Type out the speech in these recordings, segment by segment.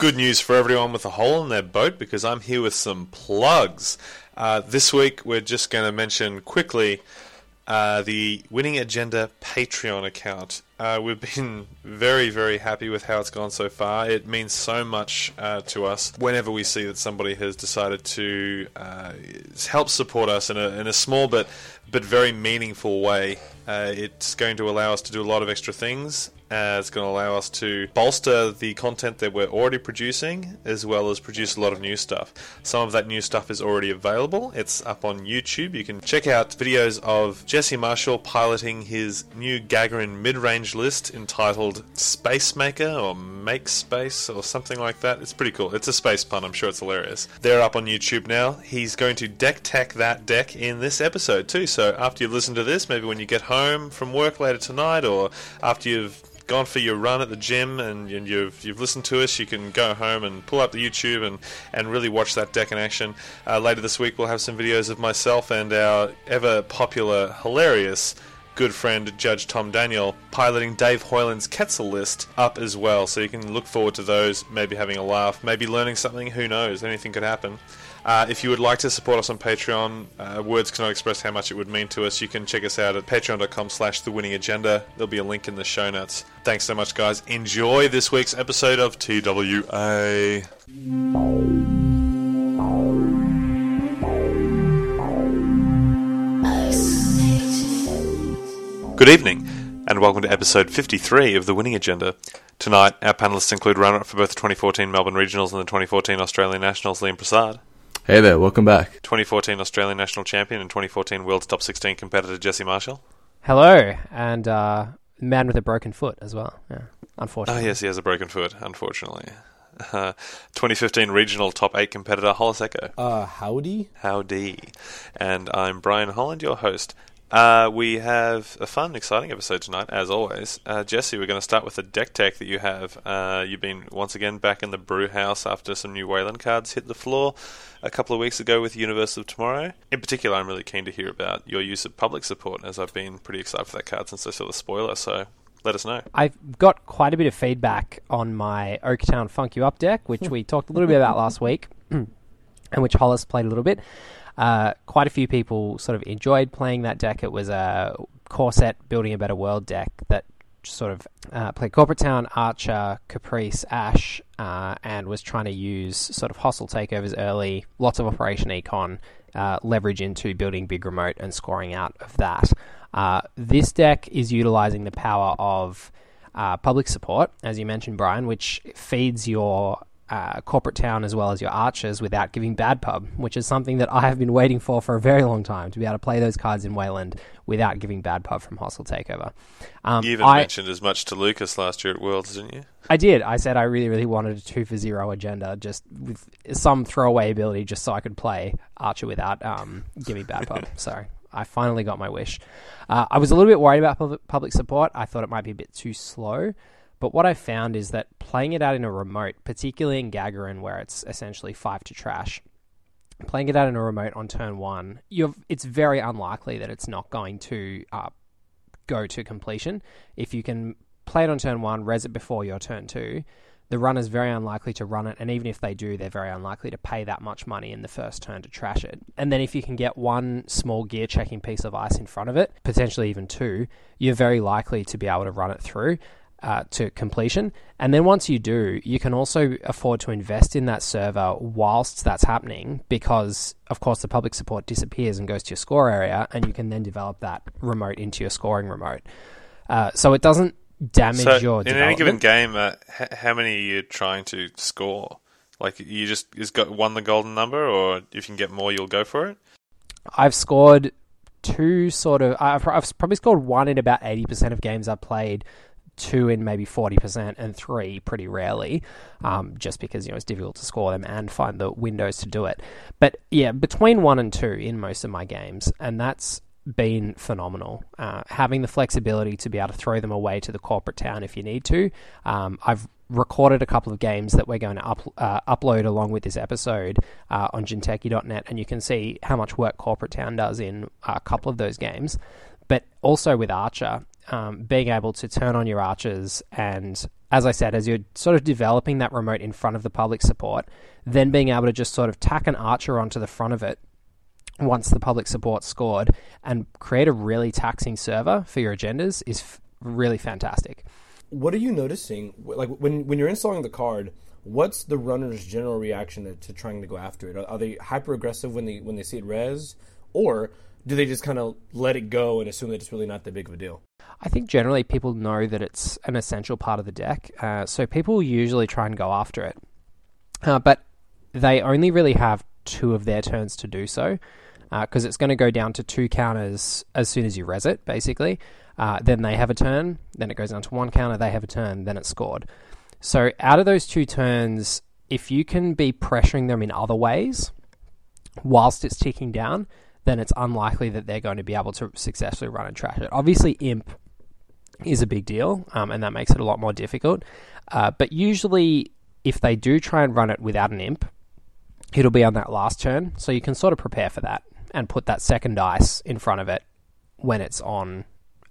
Good news for everyone with a hole in their boat because I'm here with some plugs. Uh, this week, we're just going to mention quickly uh, the Winning Agenda Patreon account. Uh, we've been very, very happy with how it's gone so far. It means so much uh, to us whenever we see that somebody has decided to uh, help support us in a, in a small but but very meaningful way. Uh, it's going to allow us to do a lot of extra things. It's going to allow us to bolster the content that we're already producing, as well as produce a lot of new stuff. Some of that new stuff is already available. It's up on YouTube. You can check out videos of Jesse Marshall piloting his new Gagarin mid-range list entitled Space Maker or Make Space or something like that. It's pretty cool. It's a space pun. I'm sure it's hilarious. They're up on YouTube now. He's going to deck tech that deck in this episode too. So after you've listened to this, maybe when you get home from work later tonight, or after you've gone for your run at the gym and, you've you've listened to us, you can go home and pull up the YouTube and, and really watch that deck in action. Uh, later this week, we'll have some videos of myself and our ever popular, hilarious good friend Judge Tom Daniel piloting Dave Hoyland's Quetzal list up as well. So you can look forward to those, maybe having a laugh, maybe learning something. Who knows? Anything could happen. Uh, if you would like to support us on Patreon, uh, words cannot express how much it would mean to us. You can check us out at patreon.com slash the winning agenda. There'll be a link in the show notes. Thanks so much, guys. Enjoy this week's episode of TWA. Good evening, and welcome to episode 53 of The Winning Agenda. Tonight, our panelists include runner up for both the 2014 Melbourne Regionals and the 2014 Australian Nationals, Liam Prasad. Hey there, welcome back. 2014 Australian National Champion and 2014 World's Top 16 competitor Jesse Marshall. Hello, and uh, man with a broken foot as well. Yeah, unfortunately. Oh, yes, he has a broken foot, unfortunately. Uh, 2015 Regional Top 8 competitor Hollis Eacho. Uh, howdy. Howdy. And I'm Brian Holland, your host. Uh, we have a fun, exciting episode tonight, as always. Uh, Jesse, we're going to start with the deck tech that you have. Uh, you've been once again back in the brew house after some new Weyland cards hit the floor a couple of weeks ago with Universe of Tomorrow. In particular, I'm really keen to hear about your use of public support, as I've been pretty excited for that card since I saw the spoiler, so let us know. I've got quite a bit of feedback on my Oaktown Funk You Up deck, which we talked a little bit about last week, and which Hollis played a little bit. Uh, quite a few people sort of enjoyed playing that deck. It was a core set building a better world deck that sort of uh, played Corporate Town, Archer, Caprice, Ash, uh, and was trying to use sort of hostile takeovers early, lots of Operation Econ, uh, leverage into building big remote and scoring out of that. Uh, this deck is utilizing the power of uh, public support, as you mentioned, Brian, which feeds your uh, corporate town as well as your archers without giving bad pub, which is something that I have been waiting for for a very long time to be able to play those cards in Weyland without giving bad pub from hostile takeover. Um, You even I, mentioned as much to Lukas last year at Worlds, didn't you? I did. I said I really, really wanted a two for zero agenda, just with some throwaway ability, just so I could play Archer without um, giving bad pub. so I finally got my wish. Uh, I was a little bit worried about public, public support. I thought it might be a bit too slow. But what I found is that playing it out in a remote, particularly in Gagarin, where it's essentially five to trash, playing it out in a remote on turn one, it's very unlikely that it's not going to uh, go to completion. If you can play it on turn one, res it before your turn two, the runner's very unlikely to run it, and even if they do, they're very unlikely to pay that much money in the first turn to trash it. And then if you can get one small gear checking piece of ice in front of it, potentially even two, you're very likely to be able to run it through. Uh, to completion. And then once you do, you can also afford to invest in that server whilst that's happening because, of course, the public support disappears and goes to your score area, and you can then develop that remote into your scoring remote. Uh, so it doesn't damage So, your in any given game, uh, h- how many are you trying to score? Like, you just is got won the golden number, or if you can get more, you'll go for it. I've scored two sort of. I've, I've probably scored one in about eighty percent of games I've played, two in maybe forty percent, and three pretty rarely, um, just because you know it's difficult to score them and find the windows to do it. But yeah, between one and two in most of my games, and that's been phenomenal. Uh, having the flexibility to be able to throw them away to the corporate town if you need to. Um, I've recorded a couple of games that we're going to up, uh, upload along with this episode uh, on jinteki.net, and you can see how much work Corporate Town does in a couple of those games. But also with Archer, um, being able to turn on your archers and, as I said, as you're sort of developing that remote in front of the public support, then being able to just sort of tack an archer onto the front of it once the public support scored and create a really taxing server for your agendas is f- really fantastic. What are you noticing? Like when when you're installing the card, what's the runner's general reaction to, to trying to go after it? Are, are, they hyper aggressive when they when they see it res, or do they just kind of let it go and assume that it's really not that big of a deal? I think generally people know that it's an essential part of the deck, uh, so people usually try and go after it. Uh, but they only really have two of their turns to do so, because uh, it's going to go down to two counters as soon as you res it, basically. Uh, then they have a turn, then it goes down to one counter, they have a turn, then it's scored. So out of those two turns, if you can be pressuring them in other ways whilst it's ticking down, then it's unlikely that they're going to be able to successfully run and trash it. Obviously, imp is a big deal, um, and that makes it a lot more difficult. Uh, but usually, if they do try and run it without an imp, it'll be on that last turn, so you can sort of prepare for that and put that second dice in front of it when it's on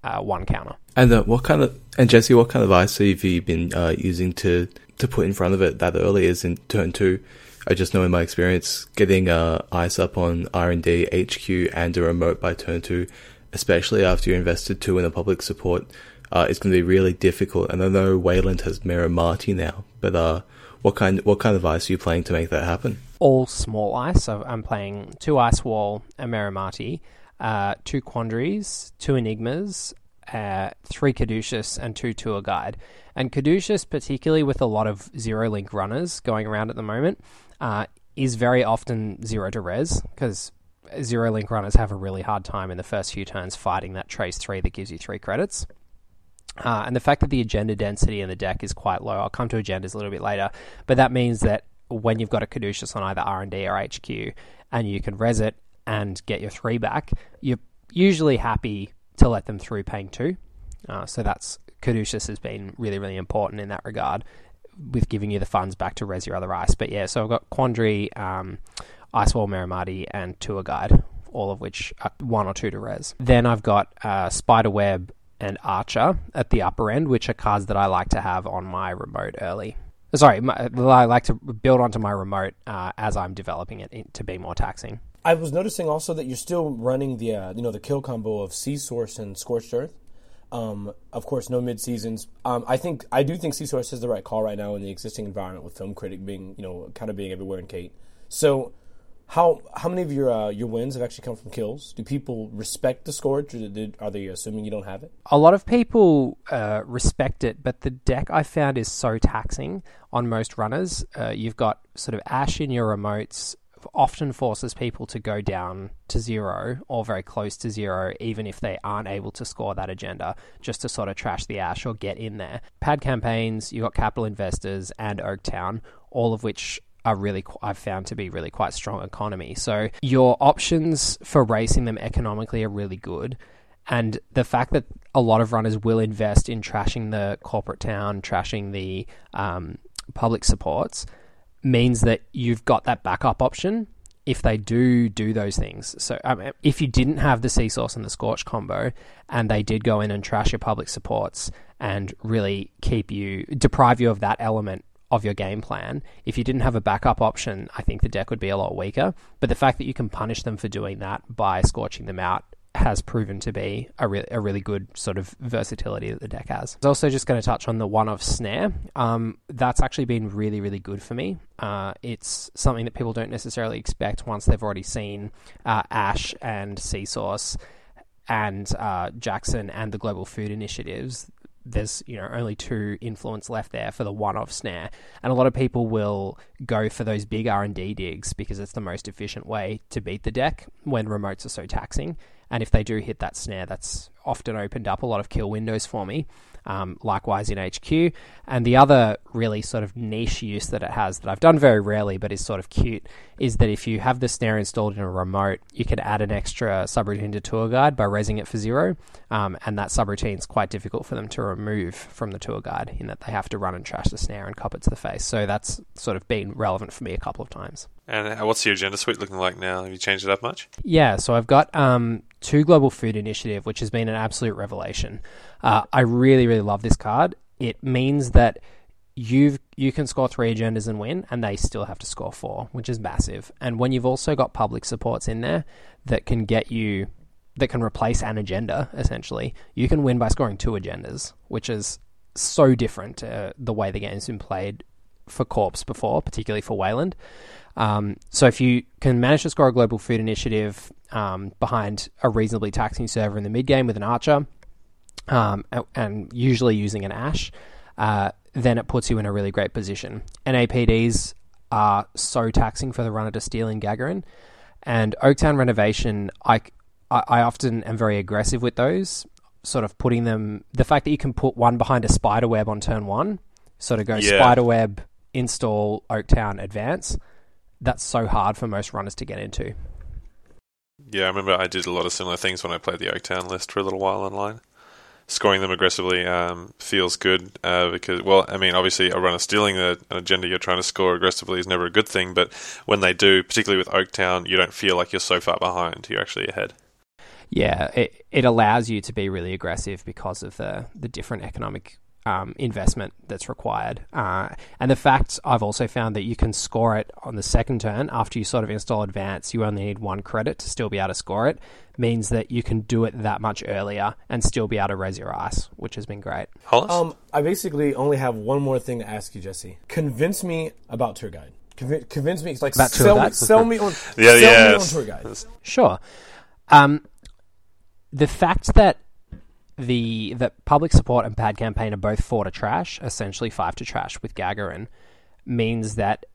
uh, one counter. And uh, what kind of and Jesse, what kind of ice have you been uh, using to to put in front of it that early as in turn two? I just know in my experience, getting uh, ice up on R and D HQ and a remote by turn two, especially after you invested two in the public support, uh, is going to be really difficult. And I know Weyland has Meru Mati now, but uh, what kind what kind of ice are you playing to make that happen? All small ice. I'm playing two ice wall, a Meru Mati uh, two Quandaries, two Enigmas, uh, three Caduceus, and two Tour Guide. And Caduceus, particularly with a lot of zero link runners going around at the moment, uh, is very often zero to res because zero link runners have a really hard time in the first few turns fighting that trace three that gives you three credits. Uh, and the fact that the agenda density in the deck is quite low, I'll come to agendas a little bit later, but that means that when you've got a Caduceus on either R&D or HQ and you can res it and get your three back, you're usually happy to let them through paying two. Uh, so that's Caduceus has been really, really important in that regard with giving you the funds back to res your other ice. But yeah, so I've got Quandary, um, Icewall Meru Mati, and Tour Guide, all of which are one or two to res. Then I've got uh, Spiderweb and Archer at the upper end, which are cards that I like to have on my remote early. Sorry, my, I like to build onto my remote uh, as I'm developing it to be more taxing. I was noticing also that you're still running the uh, you know the kill combo of Sea Source and Scorched Earth. Um, of course, no mid seasons. Um, I think I do think Sea Source is the right call right now in the existing environment with Film Critic being you know kind of being everywhere in Kate. So, how how many of your uh, your wins have actually come from kills? Do people respect the Scorch, or did, are they assuming you don't have it? A lot of people uh, respect it, but the deck I found is so taxing on most runners. Uh, you've got sort of Ash in your remotes often forces people to go down to zero or very close to zero, even if they aren't able to score that agenda, just to sort of trash the ash or get in there. Pad campaigns, you've got capital investors and Oaktown, all of which are really I've found to be really quite strong economy. So your options for racing them economically are really good. And the fact that a lot of runners will invest in trashing the corporate town, trashing the um, public supports, means that you've got that backup option if they do do those things. So um, if you didn't have the sea source and the scorch combo, and they did go in and trash your public supports and really keep you deprive you of that element of your game plan. If you didn't have a backup option, I think the deck would be a lot weaker. But the fact that you can punish them for doing that by scorching them out has proven to be a, re- a really good sort of versatility that the deck has. I was also just going to touch on the one of snare. Um, that's actually been really, really good for me. Uh, it's something that people don't necessarily expect once they've already seen uh, Ash and Sea Source and uh, Jackson and the Global Food Initiatives. There's you know only two influence left there for the one-off snare, and a lot of people will go for those big R and D digs because it's the most efficient way to beat the deck when remotes are so taxing and if they do hit that snare, that's often opened up a lot of kill windows for me. Um, likewise in HQ. And the other really sort of niche use that it has that I've done very rarely but is sort of cute is that if you have the snare installed in a remote, you can add an extra subroutine to tour guide by raising it for zero. Um, and that subroutine is quite difficult for them to remove from the tour guide in that they have to run and trash the snare and cop it to the face. So that's sort of been relevant for me a couple of times. And what's your agenda suite looking like now? Have you changed it up much? Yeah, so I've got um, two global food initiative, which has been an absolute revelation. Uh, I really, really love this card. It means that you you can score three agendas and win, and they still have to score four, which is massive. And when you've also got public supports in there that can get you that can replace an agenda, essentially, you can win by scoring two agendas, which is so different to the way the game's been played for Corpse before, particularly for Weyland. Um, so if you can manage to score a global food initiative um, behind a reasonably taxing server in the mid game with an archer, um, and usually using an ash, uh, then it puts you in a really great position. NAPDs are so taxing for the runner to steal in Gagarin, and Oaktown renovation, I, I, I often am very aggressive with those, sort of putting them. The fact that you can put one behind a spider web on turn one, sort of go Yeah. spider web, install Oaktown, advance. That's so hard for most runners to get into. Yeah, I remember I did a lot of similar things when I played the Oaktown list for a little while online. Scoring them aggressively um, feels good uh, because, well, I mean, obviously, a runner stealing a, an agenda you're trying to score aggressively is never a good thing, but when they do, particularly with Oaktown, you don't feel like you're so far behind. You're actually ahead. Yeah, it, it allows you to be really aggressive because of the, the different economic um, investment that's required. Uh, and the fact I've also found that you can score it on the second turn after you sort of install advance, you only need one credit to still be able to score it, means that you can do it that much earlier and still be able to raise your ice, which has been great. Hollis? Um, I basically only have one more thing to ask you, Jesse. Convince me about tour guide. Convince, convince me, it's like About tour sell me, sell me on, yeah, sell yeah. me on tour guide. Sure. Um, the fact that the that public support and pad campaign are both four to trash, essentially five to trash with Gagarin, means that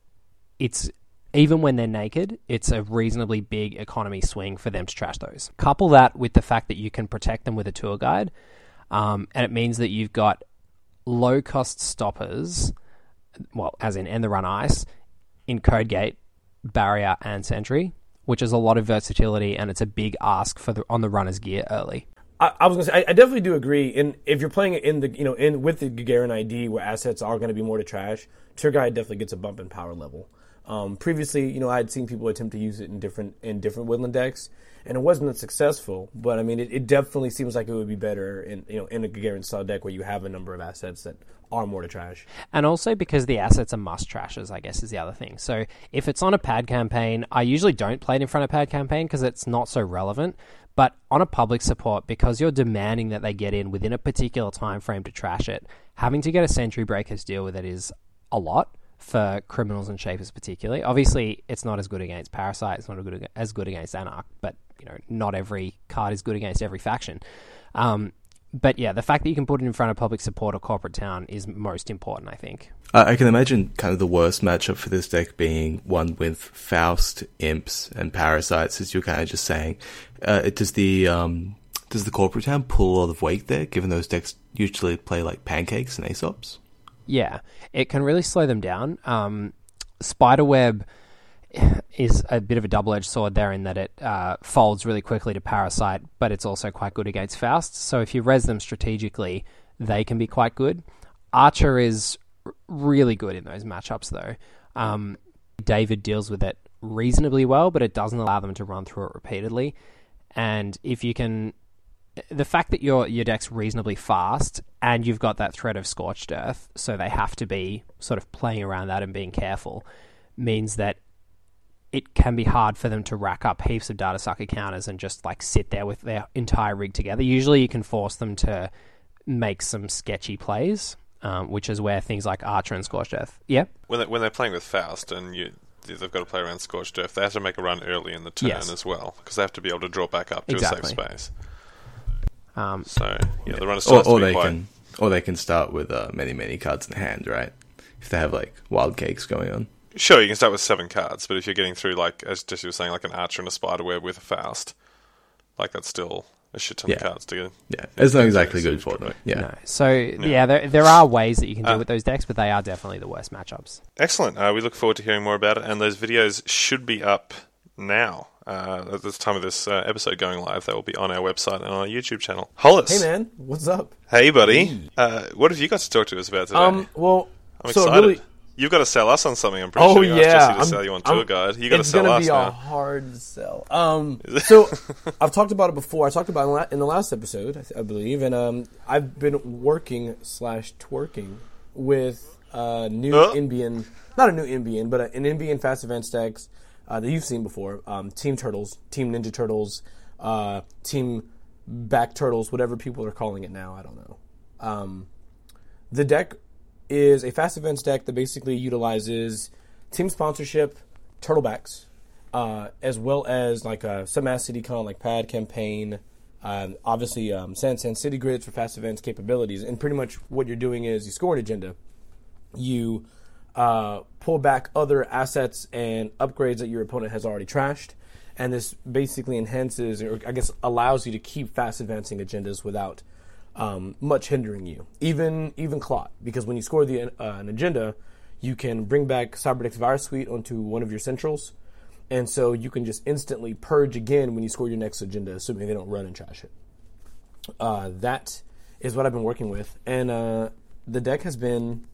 it's even when they're naked, it's a reasonably big economy swing for them to trash those. Couple that with the fact that you can protect them with a tour guide, um, and it means that you've got low cost stoppers, well, as in end the run ice, in Code Gate, Barrier, and Sentry, which is a lot of versatility and it's a big ask for the on the runner's gear early. I, I was gonna say I, I definitely do agree. In if you're playing in the you know in with the Gagarin ID where assets are going to be more to trash, guide definitely gets a bump in power level. Um, previously, you know, I had seen people attempt to use it in different in different woodland decks, and it wasn't successful. But I mean, it, it definitely seems like it would be better in you know in a Gagarin style deck where you have a number of assets that are more to trash. And also because the assets are must trashes, I guess is the other thing. So if it's on a pad campaign, I usually don't play it in front of pad campaign because it's not so relevant. But on a public support, because you're demanding that they get in within a particular time frame to trash it, having to get a sentry breaker to deal with it is a lot for criminals and shapers particularly. Obviously, it's not as good against Parasite, it's not as good, as good against Anarch, but you know, not every card is good against every faction. Um, but yeah, the fact that you can put it in front of public support or corporate town is most important, I think. I I can imagine kind of the worst matchup for this deck being one with Faust, Imps, and Parasites, as you're kind of just saying. Uh, does the um, does the corporate town pull a lot of weight there, given those decks usually play like pancakes and Aesops? Yeah, it can really slow them down. Um, Spiderweb is a bit of a double edged sword there in that it uh, folds really quickly to Parasite, but it's also quite good against Faust. So if you res them strategically, they can be quite good. Archer is really good in those matchups, though. Um, D4v1d deals with it reasonably well, but it doesn't allow them to run through it repeatedly. And if you can the fact that your your deck's reasonably fast and you've got that threat of scorched earth, so they have to be sort of playing around that and being careful, means that it can be hard for them to rack up heaps of data sucker counters and just like sit there with their entire rig together. Usually, you can force them to make some sketchy plays, um, which is where things like Archer and Scorched Earth. Yeah, when they, when they're playing with Faust and you they've got to play around Scorched Earth, they have to make a run early in the turn Yes. as well because they have to be able to draw back up to a safe space. um, So yeah, the runner still Or, has to or be they quiet. can or they can start with uh, many many cards in hand, right? If they have like wild cakes going on. Sure, you can start with seven cards, but if you're getting through like as Jesse was saying, like an Archer and a Spiderweb with a Faust, like that's still a shit ton of cards to get. Yeah, it's not exactly good for good, them. Yeah. no. So yeah, there there are ways that you can deal Uh, with those decks, but they are definitely the worst matchups. Excellent. Uh, we look forward to hearing more about it, and those videos should be up now. Uh, at the time of this uh, episode going live, they will be on our website and on our YouTube channel. Hollis, Hey man, what's up? Hey, buddy. Uh, what have you got to talk to us about today? Um, well, I'm so excited. really, You've got to sell us on something. I'm pretty Oh sure you asked yeah, Jesse to I'm- sell you on I'm- tour guide. You got to it's gonna us be a hard sell. Um, so I've talked about it before. I talked about it in the last episode, I, th- I believe, and um, I've been working slash twerking with a new Uh. Indian, not a new Indian, but an Indian fast advance decks uh, that you've seen before. Um, Team Turtles, Team Ninja Turtles, uh, Team Back Turtles, whatever people are calling it now. I don't know. Um, the deck is a fast advance deck that basically utilizes team sponsorship, turtlebacks, uh, as well as like a some Mass City Con like pad campaign. Um, obviously, um, Sansan City grids for fast advance capabilities, and pretty much what you're doing is you score an agenda, you uh, pull back other assets and upgrades that your opponent has already trashed, and this basically enhances, or I guess allows you to keep fast advancing agendas without um, much hindering you. Even even Clot, because when you score the uh, an agenda, you can bring back Cyberdex Virus Suite onto one of your centrals, and so you can just instantly purge again when you score your next agenda, assuming they don't run and trash it. Uh, that is what I've been working with, and uh, the deck has been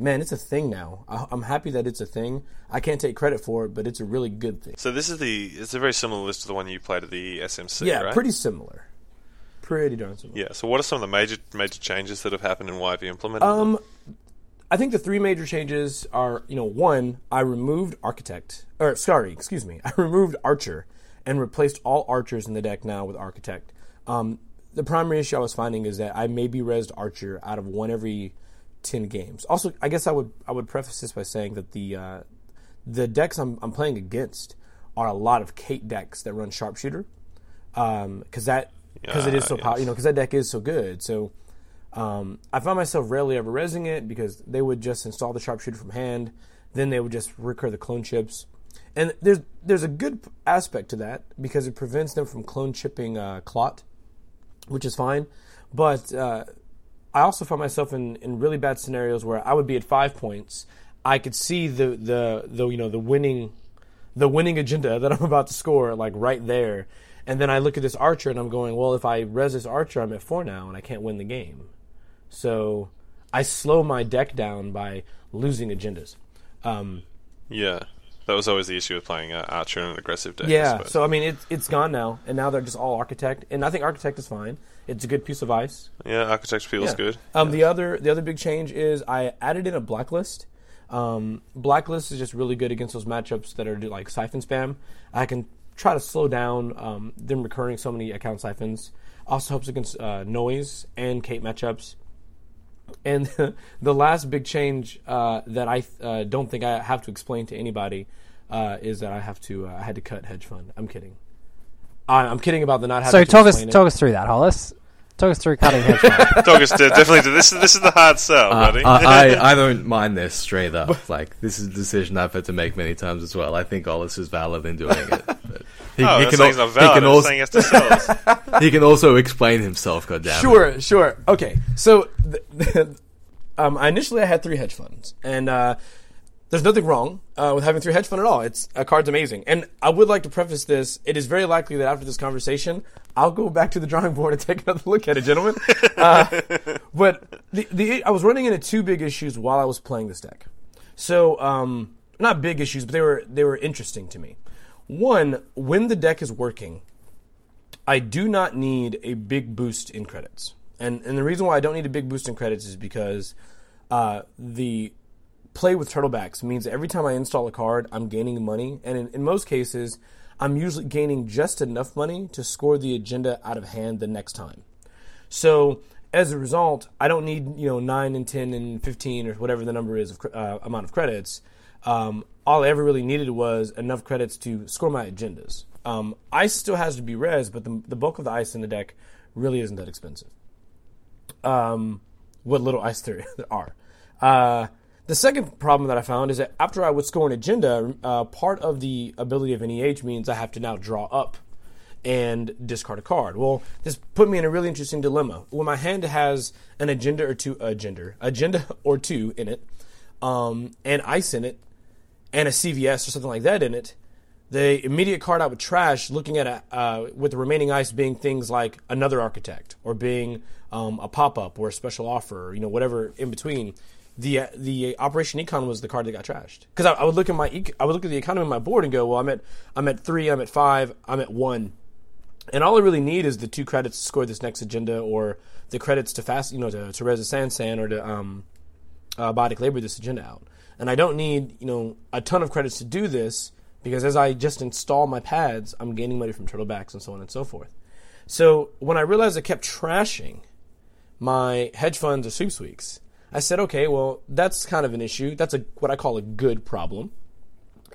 man, it's a thing now. I, I'm happy that it's a thing. I can't take credit for it, but it's a really good thing. So this is the. It's a very similar list to the one you played at the SMC, yeah, right? pretty similar. Pretty darn similar. Yeah. So what are some of the major major changes that have happened and why have you implemented them? Um, I think the three major changes are, you know, one, I removed Architect, or sorry, excuse me, I removed Archer and replaced all Archers in the deck now with Architect. Um, the primary issue I was finding is that I maybe resed Archer out of one every ten games. Also, I guess I would I would preface this by saying that the uh, the decks I'm, I'm playing against are a lot of Kate decks that run Sharpshooter, because that because it is so yes. you know because that deck is so good. So um, I found myself rarely ever resing it because they would just install the sharpshooter from hand, then they would just recur the clone chips, and there's there's a good aspect to that because it prevents them from clone chipping uh, clot, which is fine. But uh, I also found myself in, in really bad scenarios where I would be at five points. I could see the the the you know the winning the winning agenda that I'm about to score like right there. And then I look at this archer and I'm going, well, if I res this archer, I'm at four now and I can't win the game. So I slow my deck down by losing agendas. Um, yeah. That was always the issue with playing uh, Archer and an aggressive deck. Yeah, suppose. so I mean, it's it's gone now, and now they're just all architect, and I think architect is fine. It's a good piece of ice. yeah, Architect feels Yeah. good. Um, the other the other big change is I added in a blacklist. Um, blacklist is just really good against those matchups that are like siphon spam. I can try to slow down um, them recurring so many account siphons. Also helps against uh, noise and Kate matchups. And the last big change uh, that I uh, don't think I have to explain to anybody uh, is that I have to uh, I had to cut hedge fund. I'm kidding. I, I'm kidding about the not having So to talk us it. talk us through that, Hollis. Talk us through cutting hedge fund. Talk us to, definitely to this. Is this is the hard sell, Uh, buddy. I, I I don't mind this straight up. Like this is a decision I've had to make many times as well. I think Ollis is valid in doing it. But he, oh, he can, al- he's not he can I'm also saying he to he can also explain himself. God damn it. Sure, sure. Okay, so th- th- um, initially I had three hedge funds, and uh, there's nothing wrong uh, with having three hedge fund at all. It's a card's amazing, and I would like to preface this. It is very likely that after this conversation, I'll go back to the drawing board and take another look at it, gentlemen. Uh, but the, the I was running into two big issues while I was playing this deck. So um, not big issues, but they were they were interesting to me. One, when the deck is working, I do not need a big boost in credits. And and the reason why I don't need a big boost in credits is because uh, the play with turtlebacks means every time I install a card, I'm gaining money, and in, in most cases, I'm usually gaining just enough money to score the agenda out of hand the next time. So as a result, I don't need you know nine and ten and fifteen or whatever the number is of uh, amount of credits. Um, all I ever really needed was enough credits to score my agendas. Um, ice still has to be res, but the, the bulk of the ice in the deck really isn't that expensive. Um, what little ice there, there are. Uh, the second problem that I found is that after I would score an agenda, uh, part of the ability of NEH means I have to now draw up and discard a card. Well, this put me in a really interesting dilemma. When my hand has an agenda or two, agenda, agenda or two in it, um, and ice in it, and a CVS or something like that in it, the immediate card I would trash, looking at a, uh, with the remaining ice being things like another architect or being um, a pop up or a special offer, or, you know, whatever in between, the the Operation Econ was the card that got trashed. Because I, I would look at my I would look at the economy on my board and go, well, I'm at I'm at three, I'm at five, I'm at one, and all I really need is the two credits to score this next agenda or the credits to fast, you know, to Reza Sansan or to um, uh, Labor this agenda out, and I don't need you know a ton of credits to do this because as I just install my pads, I'm gaining money from turtlebacks and so on and so forth. So when I realized I kept trashing my hedge funds or sweeps weeks, I said, okay, well, that's kind of an issue. That's a what I call a good problem.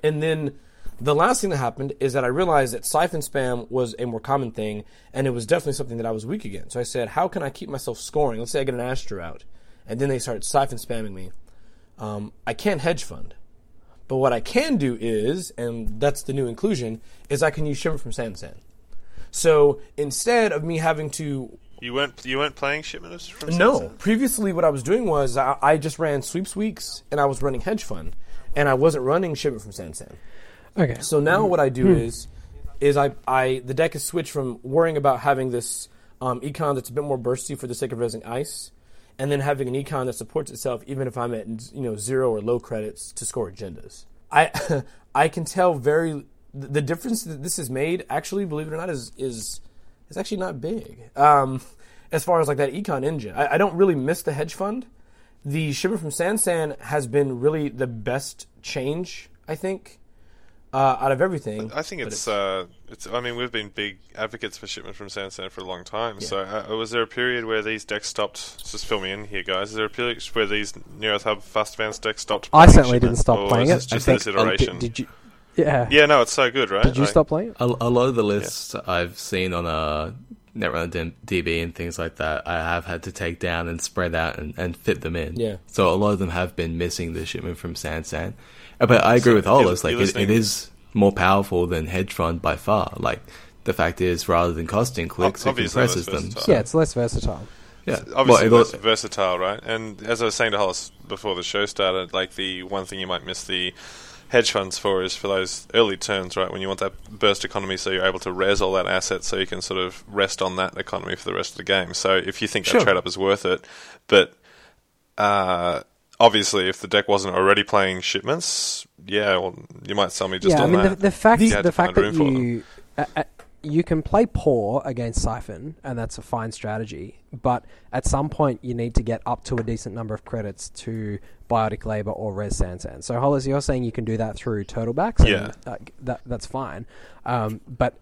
And then the last thing that happened is that I realized that siphon spam was a more common thing, and it was definitely something that I was weak against. So I said, how can I keep myself scoring? Let's say I get an Astra out, and then they started siphon spamming me. Um, I can't hedge fund. But what I can do is, and that's the new inclusion, is I can use Shipment from Sansan. So instead of me having to You weren't you weren't playing shipments from no. Sansan? Previously, what I was doing was I, I just ran sweeps weeks and I was running hedge fund, and I wasn't running shipment from Sansan. Okay. So now what I do is, is I, I the deck is switched from worrying about having this um, econ that's a bit more bursty for the sake of raising ice, and then having an econ that supports itself even if I'm at you know zero or low credits to score agendas. I I can tell very the difference that this has made. Actually, believe it or not, is is is actually not big. Um, as far as like that econ engine, I, I don't really miss the hedge fund. The shipment from Sansan has been really the best change, I think, uh, out of everything. I think But it's, uh, it's. I mean, we've been big advocates for shipment from Sansan for a long time. So, uh, was there a period where these decks stopped? Just fill me in here, guys. Is there a period where these Near-Earth Hub fast advance decks stopped? I certainly didn't stop Or playing is it. this I Just think- this iteration. Did, did you? Yeah. yeah, no, it's so good, right? Did you Like- stop playing it? A, a lot of the lists I've seen on a. Netrunner DB and things like that, I have had to take down and spread out and, and fit them in. Yeah. So a lot of them have been missing the shipment from Sansan. Uh, But I agree So with you're- Hollis. Like you're it, it listening- is more powerful than hedge fund by far. Like the fact is, rather than costing clicks, it compresses them. versatile. Yeah, it's less versatile. Yeah. obviously Well, less it'll- versatile, right? And as I was saying to Hollis before the show started, like the one thing you might miss the hedge funds for is for those early turns, right? When you want that burst economy, so you're able to res all that asset, so you can sort of rest on that economy for the rest of the game. So if you think Sure. that trade up is worth it, but uh, obviously if the deck wasn't already playing shipments, yeah, well, you might sell me just yeah, I mean that. the, the fact You the fact that room for them. you uh, uh, you can play poor against Siphon, and that's a fine strategy. But at some point, you need to get up to a decent number of credits to Biotic Labor or Res Sansan. So, Hollis, you're saying you can do that through Turtlebacks? Yeah. uh, that that's fine. Um, but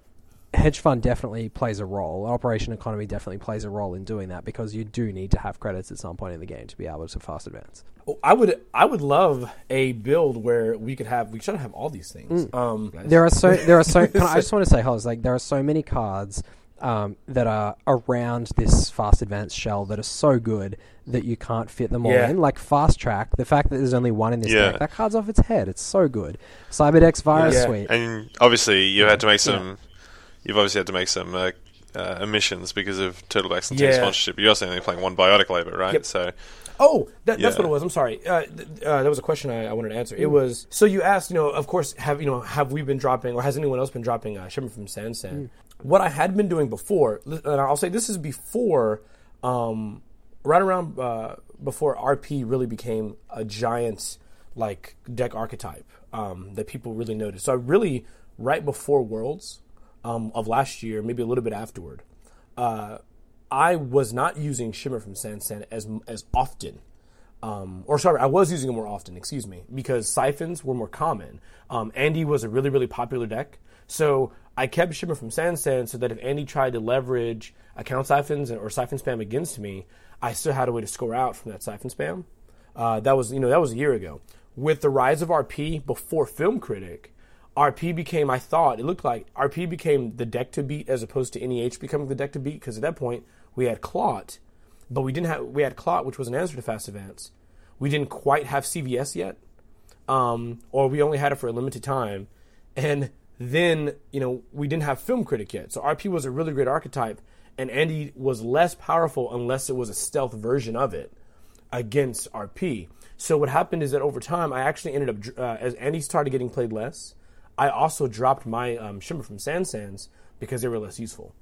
hedge fund definitely plays a role. Operation economy definitely plays a role in doing that because you do need to have credits at some point in the game to be able to fast advance. I would I would love a build where we could have we should have all these things. Um, There are so there are so. I, I just want to say, Hollis, like there are so many cards um, that are around this fast advance shell that are so good that you can't fit them all Yeah. in. Like fast track, the fact that there's only one in this Yeah. deck, that card's off its head. It's so good. Cyberdex Virus Yeah. Suite. And obviously, you had to make some. You've obviously had to make some uh, uh, omissions because of Turtlebacks and team Yeah. sponsorship. You're also only playing one biotic labor, right? Yep. So Oh, that, that's Yeah. what it was. I'm sorry. Uh, th- uh, that was a question I, I wanted to answer. It was so you asked, you know, of course, have you know, have we been dropping, or has anyone else been dropping uh, shipment from Sansan? What I had been doing before, and I'll say this is before, um, right around uh, before RP really became a giant like deck archetype um, that people really noticed. So I really right before Worlds um, of last year, maybe a little bit afterward. Uh, I was not using Shipment from Sansan as as often. Um, or sorry, I was using it more often, excuse me, because siphons were more common. Um, Andy was a really, really popular deck. So I kept Shipment from Sansan so that if Andy tried to leverage account siphons or siphon spam against me, I still had a way to score out from that siphon spam. Uh, that was, you know, that was a year ago. With the rise of RP before Film Critic, RP became, I thought, it looked like RP became the deck to beat as opposed to NEH becoming the deck to beat because at that point we had Clot, but we didn't have we had Clot, which was an answer to Fast Advance. We didn't quite have CVS yet, um, or we only had it for a limited time, and then you know we didn't have Film Critic yet. So RP was a really great archetype, and Andy was less powerful unless it was a stealth version of it against RP. So what happened is that over time, I actually ended up uh, as Andy started getting played less. I also dropped my um, Shipment from Sansan's because they were less useful.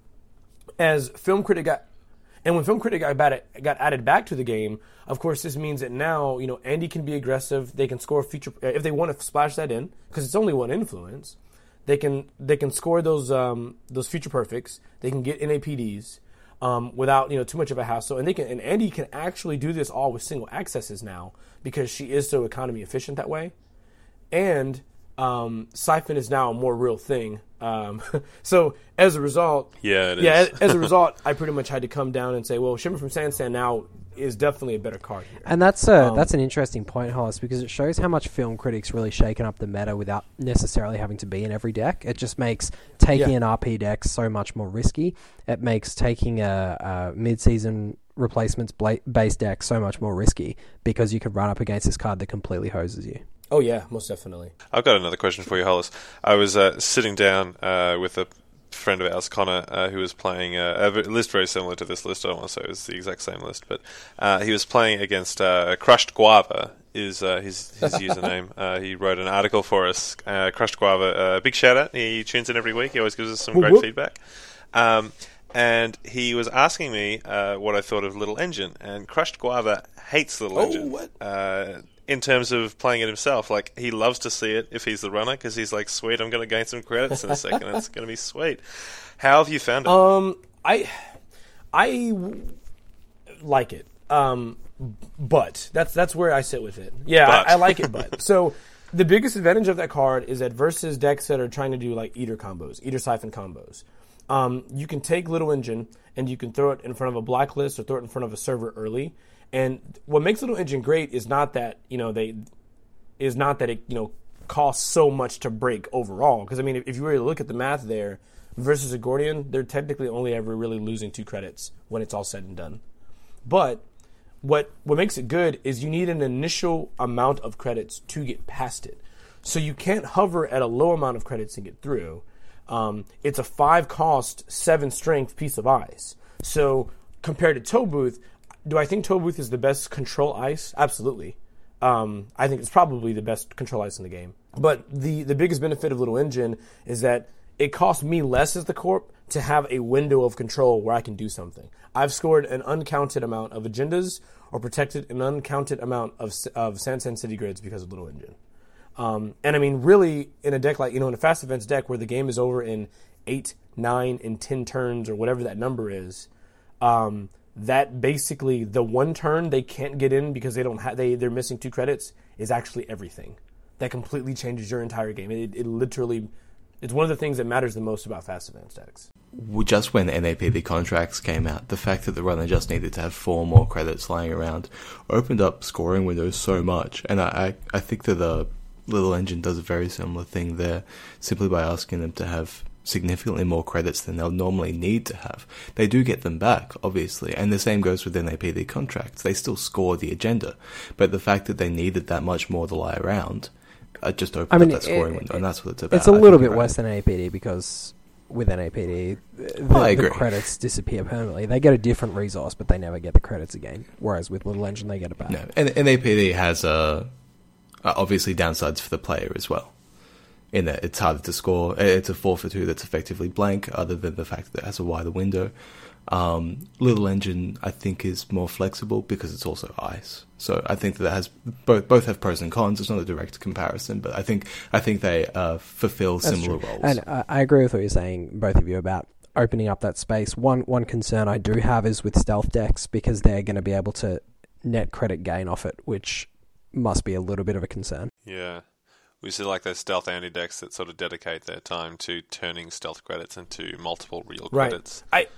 As Film Critic got, And when Film Critic got, got added back to the game, of course, this means that now you know Andy can be aggressive. They can score feature if they want to splash that in because it's only one influence. They can they can score those um, those future perfects. They can get NAPDs um, without you know too much of a hassle. And they can and Andy can actually do this all with single accesses now because she is so economy efficient that way. And um, Siphon is now a more real thing. Um, so as a result, Yeah, it yeah. is. As, as a result, I pretty much had to come down and say, well, Shipment from Sansan now is definitely a better card here. And that's a Um, that's an interesting point, Hollis, because it shows how much film critics really shaken up the meta without necessarily having to be in every deck. It just makes taking Yeah. an RP deck so much more risky. It makes taking a, a mid-season replacements bla- base deck so much more risky because you could run up against this card that completely hoses you. Oh yeah, most definitely. I've got another question for you, Hollis. I was uh, sitting down uh, with a friend of ours, Connor, uh, who was playing uh, a list very similar to this list. I don't want to say it was the exact same list, but uh, he was playing against uh, Crushed Guava. Is uh, his his username? Uh, he wrote an article for us. Uh, Crushed Guava, uh, big shout out. He tunes in every week. He always gives us some great whoop. feedback. Um, and he was asking me uh, what I thought of Little Engine, and Crushed Guava hates Little Oh, Engine. what? Uh, in terms of playing it himself, like he loves to see it if he's the runner because he's like, "Sweet, I'm going to gain some credits in a second. It's going to be sweet." How have you found it? Um, I, I like it. Um, but that's that's where I sit with it. Yeah, I, I like it. But so the biggest advantage of that card is that versus decks that are trying to do like eater combos, eater siphon combos, um, you can take Little Engine and you can throw it in front of a blacklist or throw it in front of a server early. And what makes Little Engine great is not that you know they is not that it you know costs so much to break overall. Because I mean, if, if you really look at the math there versus a Gordian, they're technically only ever really losing two credits when it's all said and done. But what what makes it good is you need an initial amount of credits to get past it. So you can't hover at a low amount of credits and get through. Um, it's a five cost, seven strength piece of ice. So compared to Tollbooth, do I think Booth is the best control ice? Absolutely. Um, I think it's probably the best control ice in the game. But the, the biggest benefit of Little Engine is that it costs me less as the corp to have a window of control where I can do something. I've scored an uncounted amount of agendas or protected an uncounted amount of, of Sansan City grids because of Little Engine. Um, and I mean, really, in a deck like, you know, in a fast advance deck where the game is over in eight, nine, and 10 turns or whatever that number is, um, that basically the one turn they can't get in because they don't have, they, they're missing two credits is actually everything. That completely changes your entire game. It, it literally, it's one of the things that matters the most about fast advance decks. Just when NAPD contracts came out, the fact that the runner just needed to have four more credits lying around opened up scoring windows so much. And I, I, I think that the Little Engine does a very similar thing there, simply by asking them to have significantly more credits than they'll normally need to have. They do get them back, obviously, and the same goes with NAPD contracts. They still score the agenda, but the fact that they needed that much more to lie around uh, just opened I mean, up that scoring it- window, and that's what it's about. It's a I little bit right. worse than NAPD because with NAPD, the, Oh, the credits disappear permanently. They get a different resource, but they never get the credits again. Whereas with Little Engine, they get it back. No, and NAPD has uh, obviously downsides for the player as well. In that it's harder to score. It's a four for two that's effectively blank, other than the fact that it has a wider window. Um, Little Engine, I think, is more flexible because it's also ice. So I think that it has both both have pros and cons. It's not a direct comparison, but I think I think they uh, fulfill That's similar true. roles. And uh, I agree with what you're saying, both of you, about opening up that space. One one concern I do have is with stealth decks because they're going to be able to net credit gain off it, which must be a little bit of a concern. Yeah. We see like those stealth anti decks that sort of dedicate their time to turning stealth credits into multiple real Right. credits. I,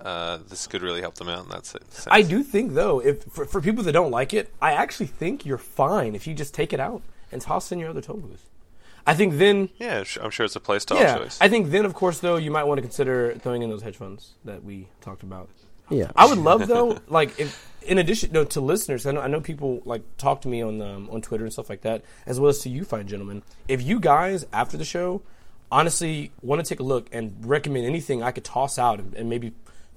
Uh, this could really help them out in that se- sense. I do think though, if for, for people that don't like it, I actually think you're fine if you just take it out and toss in your other Tollbooth. I think then, Yeah, I'm sure it's a playstyle yeah, choice. I think then, of course, though, you might want to consider throwing in those hedge funds that we talked about. Yeah. I would love though, like if in addition no, to listeners, I know, I know people like talk to me on um, on Twitter and stuff like that, as well as to you, fine gentlemen. If you guys after the show, honestly, want to take a look and recommend anything I could toss out and, and maybe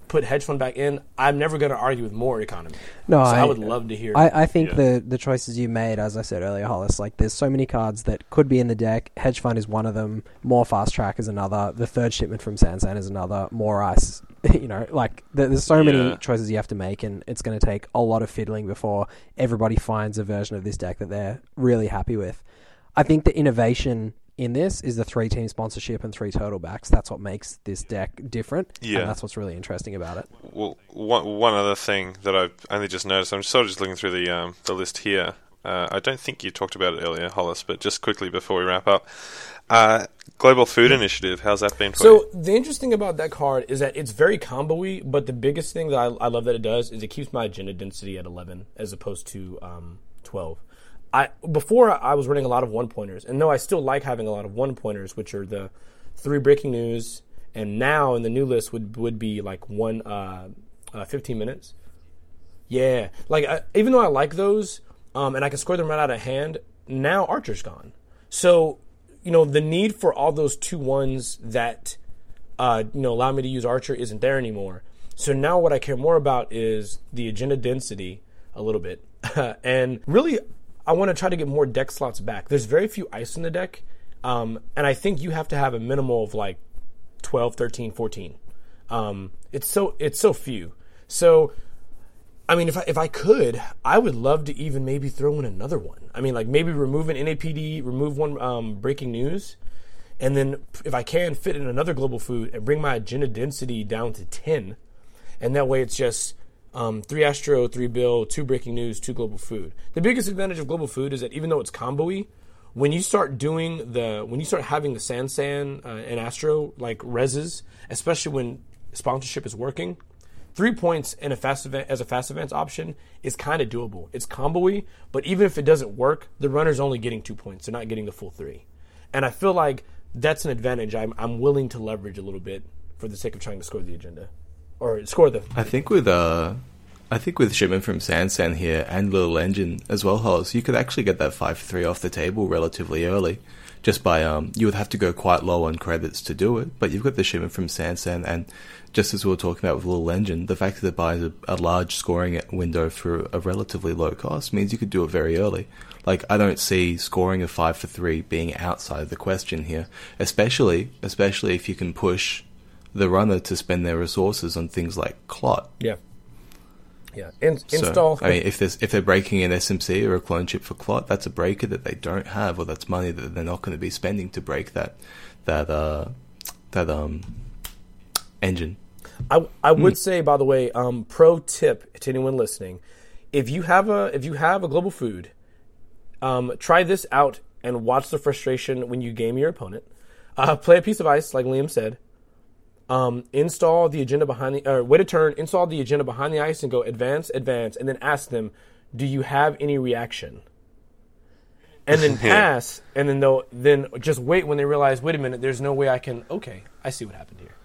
put hedge fund back in, I'm never going to argue with more economy. No, so I, I- would love to hear. I, I think Yeah. the the choices you made, as I said earlier, Hollis, like there's so many cards that could be in the deck. Hedge fund is one of them. More fast track is another. The third shipment from Sansan is another. More ice, you know, like there, there's so many Yeah. choices you have to make, and it's going to take a lot of fiddling before everybody finds a version of this deck that they're really happy with. I think the innovation in this is the three team sponsorship and three turtlebacks. That's what makes this deck different. Yeah. and that's what's really interesting about it. Well, one, one other thing that I've only just noticed, I'm sort of just looking through the um, the list here. Uh, I don't think you talked about it earlier, Hollis, but just quickly before we wrap up, uh, Global Food Initiative. How's that been for you? So the interesting about that card is that it's very combo-y, but the biggest thing that I, I love that it does is it keeps my agenda density at 11 as opposed to um, 12. I before I was running a lot of one pointers, and no, I still like having a lot of one pointers, which are the three breaking news, and now in the new list would would be like one uh, uh, 15 minutes. Yeah, like I, even though I like those, um, and I can score them right out of hand, now Archer's gone. So, you know, the need for all those two ones that, uh, you know, allow me to use Archer isn't there anymore. So now what I care more about is the agenda density a little bit, and really, I want to try to get more deck slots back. There's very few ice in the deck, um, and I think you have to have a minimal of like 12, 13, 14. Um, it's so it's so few. So I mean, if I, if I could, I would love to even maybe throw in another one. I mean, like maybe remove an NAPD, remove one um, breaking news, and then if I can fit in another global food and bring my agenda density down to ten, and that way it's just um, three Astro, three Beale, two breaking news, two global food. The biggest advantage of global food is that even though it's combo-y, when you start doing the when you start having the Sansan uh, and Astro like reses, especially when sponsorship is working, three points in a fast event as a fast events option is kind of doable. It's combo-y, but even if it doesn't work, the runner's only getting two points. They're not getting the full three, and I feel like that's an advantage I'm I'm willing to leverage a little bit for the sake of trying to score the agenda or score the I think with uh, I think with shipment from Sansan here and Little Engine as well, Hollis, you could actually get that five three off the table relatively early, just by um, you would have to go quite low on credits to do it, but you've got the shipment from Sansan and just as we were talking about with Little Engine, the fact that it buys a, a large scoring window for a relatively low cost means you could do it very early. Like I don't see scoring a five for three being outside of the question here, especially especially if you can push the runner to spend their resources on things like clot. yeah yeah In, So, install. I mean, if there's if they're breaking an SMC or a clone chip for clot, that's a breaker that they don't have, or that's money that they're not going to be spending to break that that uh that um engine. I, I would say, by the way, um, pro tip to anyone listening: if you have a if you have a global food, um, try this out and watch the frustration when you game your opponent. Uh, play a piece of ice, like Liam said. Um, install the agenda behind the or wait a turn. Install the agenda behind the ice and go advance, advance, and then ask them, "Do you have any reaction?" And then pass, and then they'll then just wait when they realize, wait a minute, there's no way I can. Okay, I see what happened here.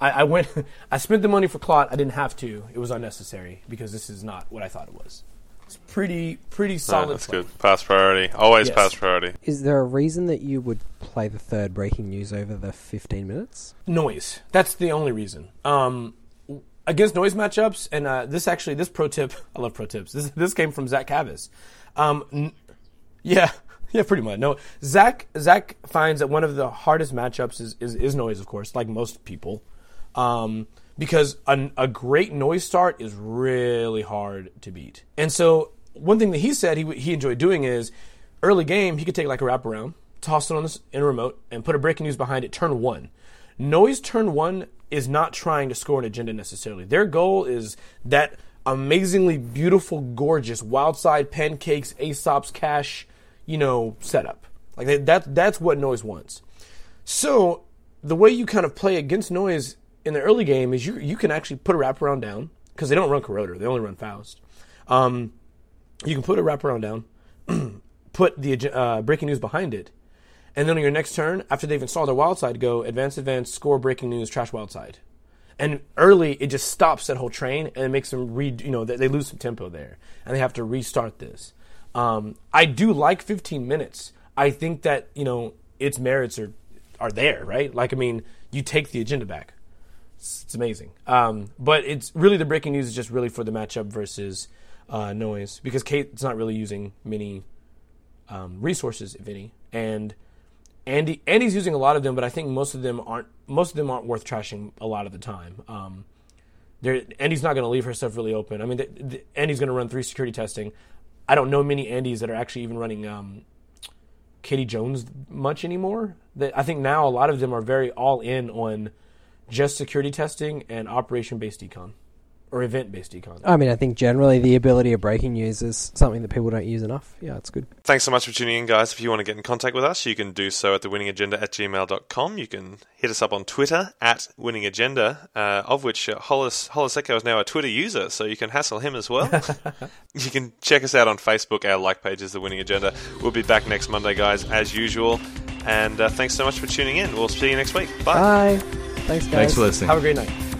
I, I went. I spent the money for clot. I didn't have to. It was unnecessary because this is not what I thought it was. It's pretty pretty No, solid. that's play. good. Pass priority. Always Yes. pass priority. Is there a reason that you would play the third breaking news over the 15 minutes? Noise. That's the only reason. Um, against noise matchups, and uh, this actually this pro tip. I love pro tips. This this came from Zach Cavis. Um, n- yeah. Yeah, pretty much. No, Zach. Zach finds that one of the hardest matchups is, is, is noise, of course, like most people, um, because a, a great noise start is really hard to beat. And so, one thing that he said he he enjoyed doing is early game he could take like a wraparound, toss it on this in remote, and put a breaking news behind it. Turn one. Noise turn one is not trying to score an agenda necessarily. Their goal is that amazingly beautiful, gorgeous Wyldside pancakes, Aesop's cash, you know, setup. Like that that's what noise wants. So the way you kind of play against noise in the early game is you you can actually put a wraparound down because they don't run corroder, they only run Faust. Um, you can put a wraparound down, put the uh, breaking news behind it, and then on your next turn, after they've installed their Wyldside, go advance, advance, score breaking news, trash Wyldside. And early, it just stops that whole train and it makes them read. you know they, lose some tempo there and they have to restart this. Um, I do like 15 minutes. I think that you know its merits are are there, right? Like I mean, you take the agenda back. It's, it's amazing. Um, but it's really the breaking news is just really for the matchup versus uh, noise because Kate's not really using many um, resources, if any, and Andy Andy's using a lot of them, but I think most of them aren't most of them aren't worth trashing a lot of the time. Um, Andy's not going to leave her stuff really open. I mean, the, the, Andy's going to run three security testing. I don't know many Andys that are actually even running um, Kati Jones much anymore. That I think now a lot of them are very all in on just security testing and operation based decon or event based decon. I mean, I think generally the ability of breaking news is something that people don't use enough. Yeah, it's good. Thanks so much for tuning in, guys. If you want to get in contact with us, you can do so at thewinningagenda at gmail.com. You can hit us up on Twitter at winningagenda, uh, of which uh, Hollis, Hollis Eacho is now a Twitter user, so you can hassle him as well. you can check us out on Facebook. Our like page is The Winning Agenda. We'll be back next Monday, guys, as usual. And uh, thanks so much for tuning in. We'll see you next week. Bye. Bye. Thanks, guys. Thanks for listening. Have a great night.